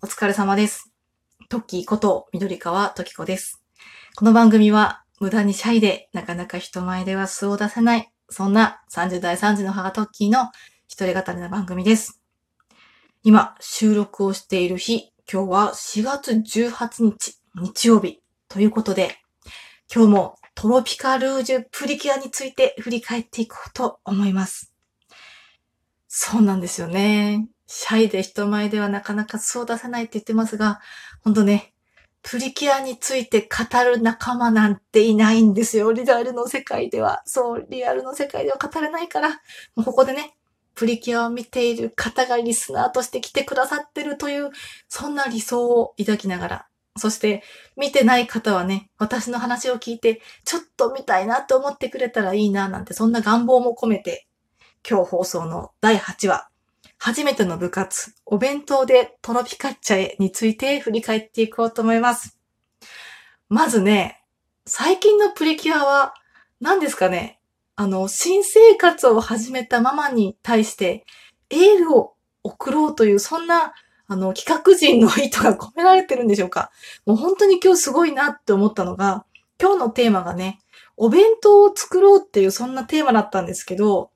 お疲れ様です。トッキーこと緑川トキコです。この番組は無駄にシャイでなかなか人前では素を出せない、そんな30代3時の母トッキーの一人語りの番組です。今、収録をしている日、今日は4月18日、日曜日ということで、今日もトロピカルージュプリキュアについて振り返っていこうと思います。そうなんですよね。シャイで人前ではなかなか素を出せないって言ってますが、ほんとね、プリキュアについて語る仲間なんていないんですよ。リアルの世界では。そう、リアルの世界では語れないから、もうここでね、プリキュアを見ている方がリスナーとして来てくださってるという、そんな理想を抱きながら、そして見てない方はね、私の話を聞いて、ちょっと見たいなと思ってくれたらいいな、なんてそんな願望も込めて、今日放送の第8話、初めての部活、お弁当でトロピカッチャへについて振り返っていこうと思います。まずね、最近のプリキュアは何ですかね？あの、新生活を始めたママに対してエールを送ろうという、そんな、あの、企画人の意図が込められてるんでしょうか？もう本当に今日すごいなって思ったのが、今日のテーマがね、お弁当を作ろうっていうそんなテーマだったんですけど、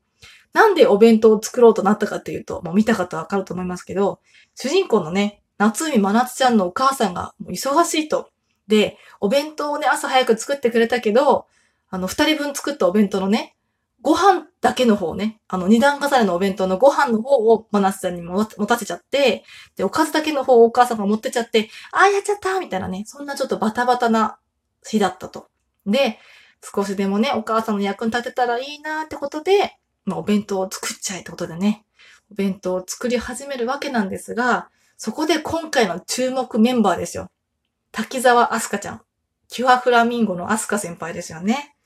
なんでお弁当を作ろうとなったかっていうと、もう見た方わかると思いますけど、主人公のね、夏海真夏ちゃんのお母さんが忙しいと。で、お弁当をね、朝早く作ってくれたけど、あの、二人分作ったお弁当のね、ご飯だけの方ね、あの、二段重ねのお弁当のご飯の方を真夏ちゃんに持たせちゃって、で、おかずだけの方をお母さんが持ってちゃって、ああ、やっちゃったみたいなね、そんなちょっとバタバタな日だったと。で、少しでもね、お母さんの役に立てたらいいなってことで、まあ、お弁当を作っちゃえってことでね、お弁当を作り始めるわけなんですが、そこで今回の注目メンバーですよ。滝沢アスカちゃん。キュアフラミンゴのアスカ先輩ですよね。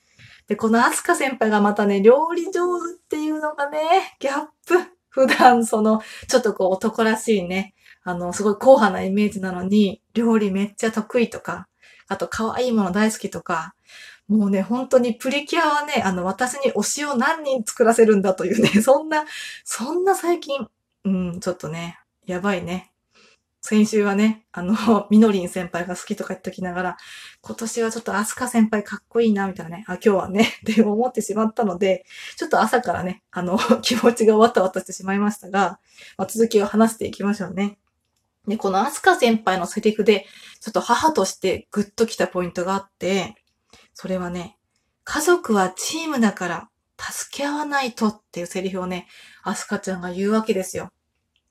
で、このアスカ先輩がまたね、料理上手っていうのがね、ギャップ。普段その、ちょっとこう男らしいね、あの、すごい硬派なイメージなのに、料理めっちゃ得意とか、あと可愛いもの大好きとか、もうね、本当にプリキュアはね、あの、私に推しを何人作らせるんだというね、そんな、そんな最近、うん、ちょっとね、やばいね。先週はね、あの、みのりん先輩が好きとか言っときながら、今年はちょっとアスカ先輩かっこいいな、みたいなね、あ、今日はね、って思ってしまったので、ちょっと朝からね、あの、気持ちがわたわたしてしまいましたが、まあ、続きを話していきましょうね。で、このアスカ先輩のセリフで、ちょっと母としてグッときたポイントがあって、それはね、家族はチームだから助け合わないとっていうセリフをね、アスカちゃんが言うわけですよ。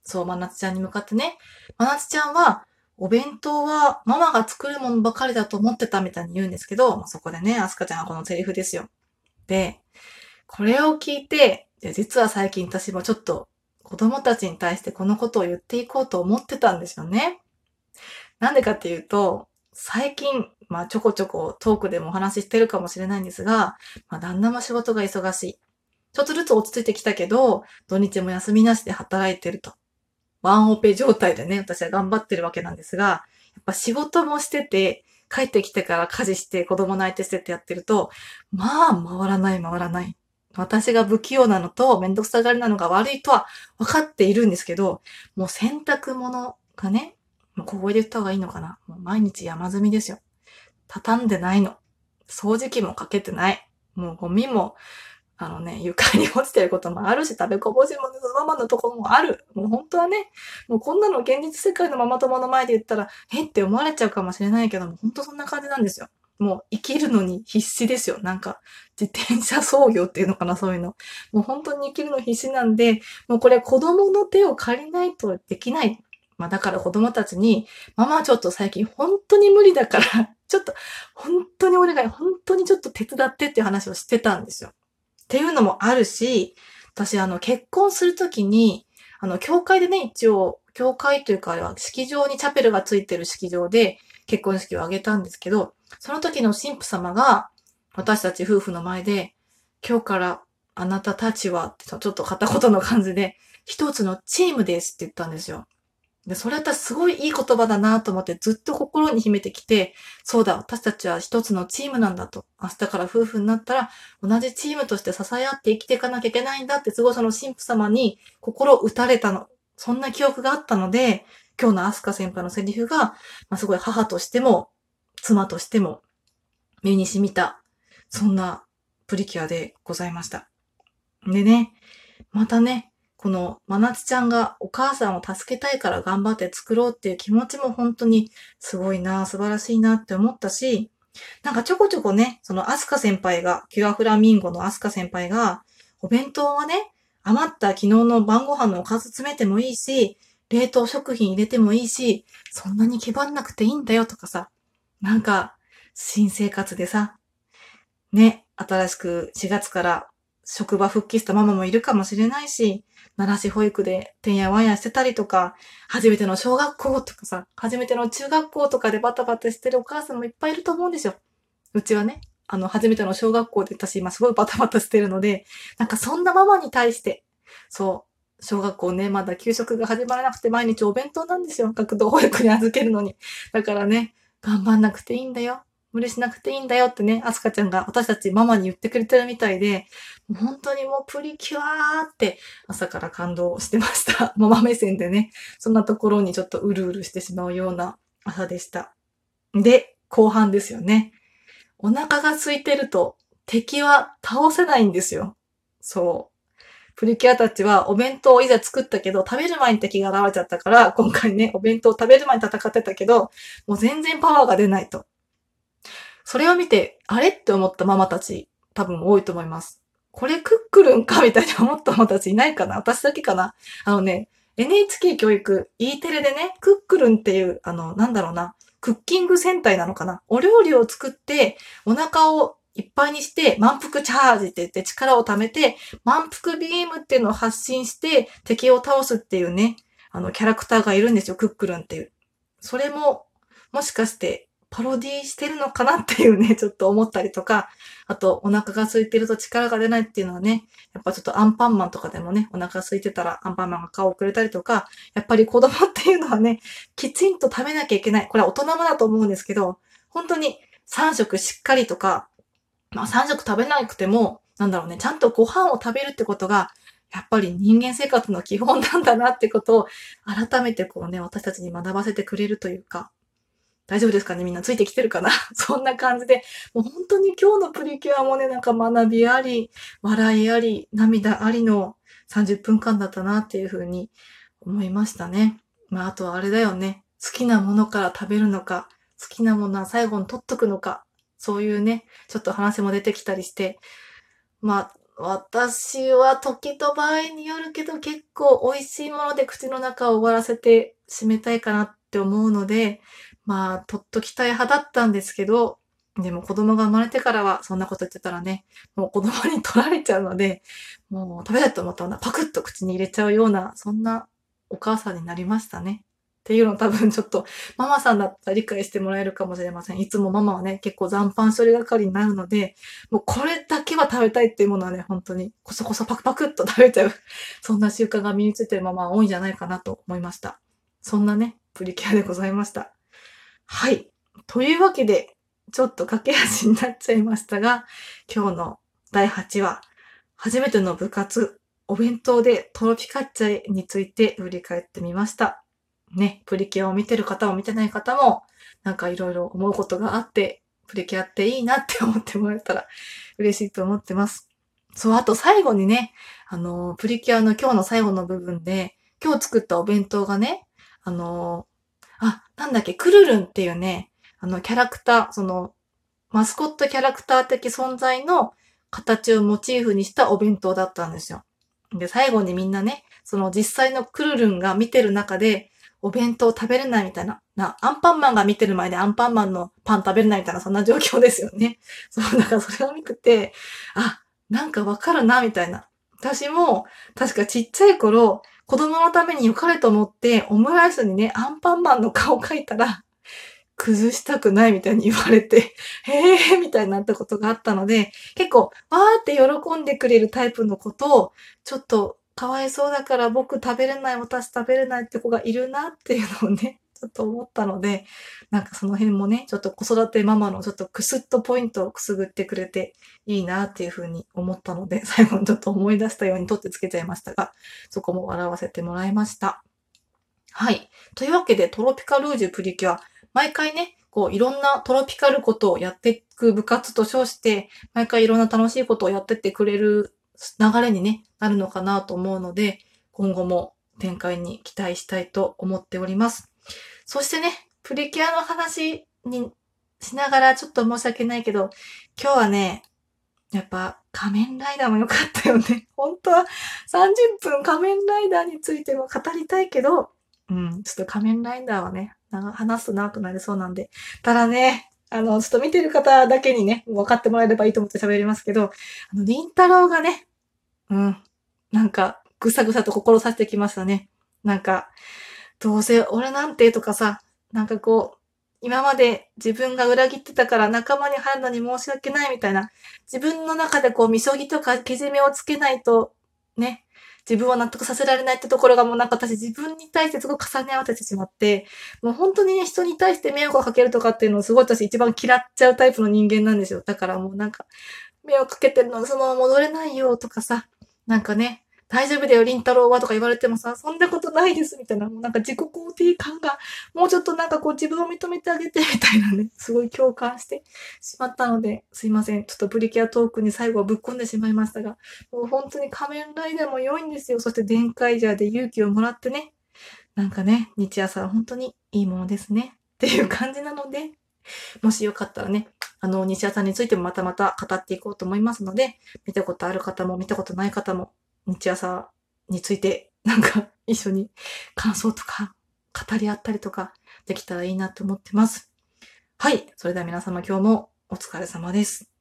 そう、まなつちゃんに向かってね、まなつちゃんは、お弁当はママが作るものばかりだと思ってたみたいに言うんですけど、そこでね、アスカちゃんがこのセリフですよ。で、これを聞いて、実は最近私もちょっと子供たちに対してこのことを言っていこうと思ってたんですよね。なんでかっていうと、最近、まあちょこちょこトークでもお話ししてるかもしれないんですが、まあ旦那も仕事が忙しい。ちょっとずつ落ち着いてきたけど、土日も休みなしで働いてると。ワンオペ状態でね、私は頑張ってるわけなんですが、やっぱ仕事もしてて、帰ってきてから家事して子供泣いてしてってやってると、まあ回らない回らない。私が不器用なのとめんどくさがりなのが悪いとは分かっているんですけど、もう洗濯物がね、もう小声で言った方がいいのかな。もう毎日山積みですよ。畳んでないの。掃除機もかけてない。もうゴミも、あのね、床に落ちてることもあるし、食べこぼしもそのままのところもある。もう本当はね、もうこんなの現実世界のママ友の前で言ったら、えって思われちゃうかもしれないけども、本当そんな感じなんですよ。もう生きるのに必死ですよ。なんか、自転車操業っていうのかな、そういうの。もう本当に生きるの必死なんで、もうこれ子供の手を借りないとできないまあだから子供たちに、ママはちょっと最近本当に無理だから、ちょっと本当にお願い、本当にちょっと手伝ってっていう話をしてたんですよ。っていうのもあるし、私あの結婚するときに、あの教会でね、一応、教会というかあれは式場にチャペルがついてる式場で結婚式を挙げたんですけど、その時の神父様が私たち夫婦の前で、今日からあなたたちはってちょっと片言の感じで、一つのチームですって言ったんですよ。で、それはすごいいい言葉だなと思ってずっと心に秘めてきて、そうだ、私たちは一つのチームなんだと。明日から夫婦になったら同じチームとして支え合って生きていかなきゃいけないんだって、すごいその神父様に心打たれたの。そんな記憶があったので、今日のアスカ先輩のセリフが、まあ、すごい母としても、妻としても、目に染みた、そんなプリキュアでございました。でね、またね、この、まなつちゃんがお母さんを助けたいから頑張って作ろうっていう気持ちも本当にすごいな、素晴らしいなって思ったし、なんかちょこちょこね、そのアスカ先輩が、キュアフラミンゴのアスカ先輩が、お弁当はね、余った昨日の晩ご飯のおかず詰めてもいいし、冷凍食品入れてもいいし、そんなに気張んなくていいんだよとかさ、なんか、新生活でさ、ね、新しく4月から職場復帰したママもいるかもしれないし、奈良市保育でてんやわんやしてたりとか、初めての小学校とかさ、初めての中学校とかでバタバタしてるお母さんもいっぱいいると思うんですよ。うちはね、あの、初めての小学校で私今すごいバタバタしてるので、なんかそんなママに対して、そう、小学校ね、まだ給食が始まらなくて毎日お弁当なんですよ。学童保育に預けるのに。だからね、頑張んなくていいんだよ。無理しなくていいんだよってね、アスカちゃんが私たちママに言ってくれてるみたいで、本当にもうプリキュアーって朝から感動してました。ママ目線でね、そんなところにちょっとうるうるしてしまうような朝でした。で、後半ですよね。お腹が空いてると敵は倒せないんですよ。そう。プリキュアたちはお弁当をいざ作ったけど、食べる前に敵が現れちゃったから、今回ね、お弁当を食べる前に戦ってたけど、もう全然パワーが出ないと。それを見て、あれって思ったママたち、多分多いと思います。これクックルンかみたいに思ったママたちいないかな？私だけかな？あのね、NHK 教育、E テレでね、クックルンっていう、あの、なんだろうな、クッキング戦隊なのかな？お料理を作って、お腹をいっぱいにして、満腹チャージって言って力を貯めて、満腹ビームっていうのを発信して、敵を倒すっていうね、あの、キャラクターがいるんですよ、クックルンっていう。それも、もしかして、パロディしてるのかなっていうね、ちょっと思ったりとか、あとお腹が空いてると力が出ないっていうのはね、やっぱちょっとアンパンマンとかでもね、お腹空いてたらアンパンマンが顔をくれたりとか、やっぱり子供っていうのはね、きちんと食べなきゃいけない。これは大人もだと思うんですけど、本当に3食しっかりとか、まあ3食食べなくても、なんだろうね、ちゃんとご飯を食べるってことが、やっぱり人間生活の基本なんだなってことを改めてこうね、私たちに学ばせてくれるというか、大丈夫ですかねみんなついてきてるかな？そんな感じで、もう本当に今日のプリキュアもね、なんか学びあり、笑いあり、涙ありの30分間だったなっていうふうに思いましたね。まあ、あとはあれだよね。好きなものから食べるのか、好きなものは最後に取っとくのか、そういうね、ちょっと話も出てきたりして、まあ、私は時と場合によるけど結構美味しいもので口の中を終わらせて締めたいかなって思うので、まあ、とっときたい派だったんですけど、でも子供が生まれてからはそんなこと言ってたらね、もう子供に取られちゃうので、もう食べたいと思ったらパクッと口に入れちゃうような、そんなお母さんになりましたね。っていうの多分ちょっとママさんだったら理解してもらえるかもしれません。いつもママはね、結構残飯処理係になるので、もうこれだけは食べたいっていうものはね、本当にこそこそパクパクっと食べちゃう。そんな習慣が身についてるママは多いんじゃないかなと思いました。そんなね、プリキュアでございました。はい。というわけで、ちょっと駆け足になっちゃいましたが、今日の第8話、初めての部活、お弁当でトロピカッチャについて振り返ってみました。ね、プリキュアを見てる方も見てない方も、なんかいろいろ思うことがあって、プリキュアっていいなって思ってもらえたら嬉しいと思ってます。そう、あと最後にね、あの、プリキュアの今日の最後の部分で、今日作ったお弁当がね、あの、あ、なんだっけ、クルルンっていうね、あの、キャラクター、その、マスコットキャラクター的存在の形をモチーフにしたお弁当だったんですよ。で、最後にみんなね、その実際のクルルンが見てる中で、お弁当食べれないみたいな、な、アンパンマンが見てる前でアンパンマンのパン食べれないみたいな、そんな状況ですよね。そう、だからそれを見てて、あ、なんかわかるな、みたいな。私も、確かちっちゃい頃、子供のために良かれと思って、オムライスにね、アンパンマンの顔描いたら、崩したくないみたいに言われて、へえーみたいになったことがあったので、結構、わーって喜んでくれるタイプのことを、ちょっとかわいそうだから僕食べれない、私食べれないって子がいるなっていうのをね、ちょっと思ったので、なんかその辺もね、ちょっと子育てママのちょっとクスッとポイントをくすぐってくれていいなっていうふうに思ったので、最後にちょっと思い出したように取ってつけちゃいましたが、そこも笑わせてもらいました。はい。というわけで、トロピカルージュプリキュア、毎回ね、こう、いろんなトロピカルことをやっていく部活と称して、毎回いろんな楽しいことをやってってくれる流れにね、なるのかなと思うので、今後も展開に期待したいと思っております。そしてね、プリキュアの話にしながらちょっと申し訳ないけど、今日はね、やっぱ仮面ライダーも良かったよね。本当は30分仮面ライダーについても語りたいけど、うん、ちょっと仮面ライダーはね、話すと長くなりそうなんで。ただね、あの、ちょっと見てる方だけにね、分かってもらえればいいと思って喋りますけど、あの、りんたろうがね、うん、なんか、ぐさぐさと心させてきましたね。なんか、どうせ俺なんてとかさ、なんかこう、今まで自分が裏切ってたから仲間に入るのに申し訳ないみたいな、自分の中でこう、みそぎとかけじめをつけないと、ね、自分は納得させられないってところがもうなんか私自分に対してすごく重ね合わせてしまって、もう本当にね、人に対して迷惑をかけるとかっていうのをすごい私一番嫌っちゃうタイプの人間なんですよ。だからもうなんか、迷惑かけてるのにそのまま戻れないよとかさ、なんかね、大丈夫だよ、りんたろうはとか言われてもさ、そんなことないですみたいな、もうなんか自己肯定感が、もうちょっとなんかこう自分を認めてあげてみたいなね、すごい共感してしまったので、すいません。ちょっとプリキュアトークに最後はぶっ込んでしまいましたが、もう本当に仮面ライダーも良いんですよ。そして電解ジャーで勇気をもらってね、なんかね、日朝は本当にいいものですね。っていう感じなので、もしよかったらね、あの、西谷さんについてもまたまた語っていこうと思いますので、見たことある方も見たことない方も日朝について なんか一緒に感想とか語り合ったりとかできたらいいなと思ってます。はい。それでは皆様今日もお疲れ様です。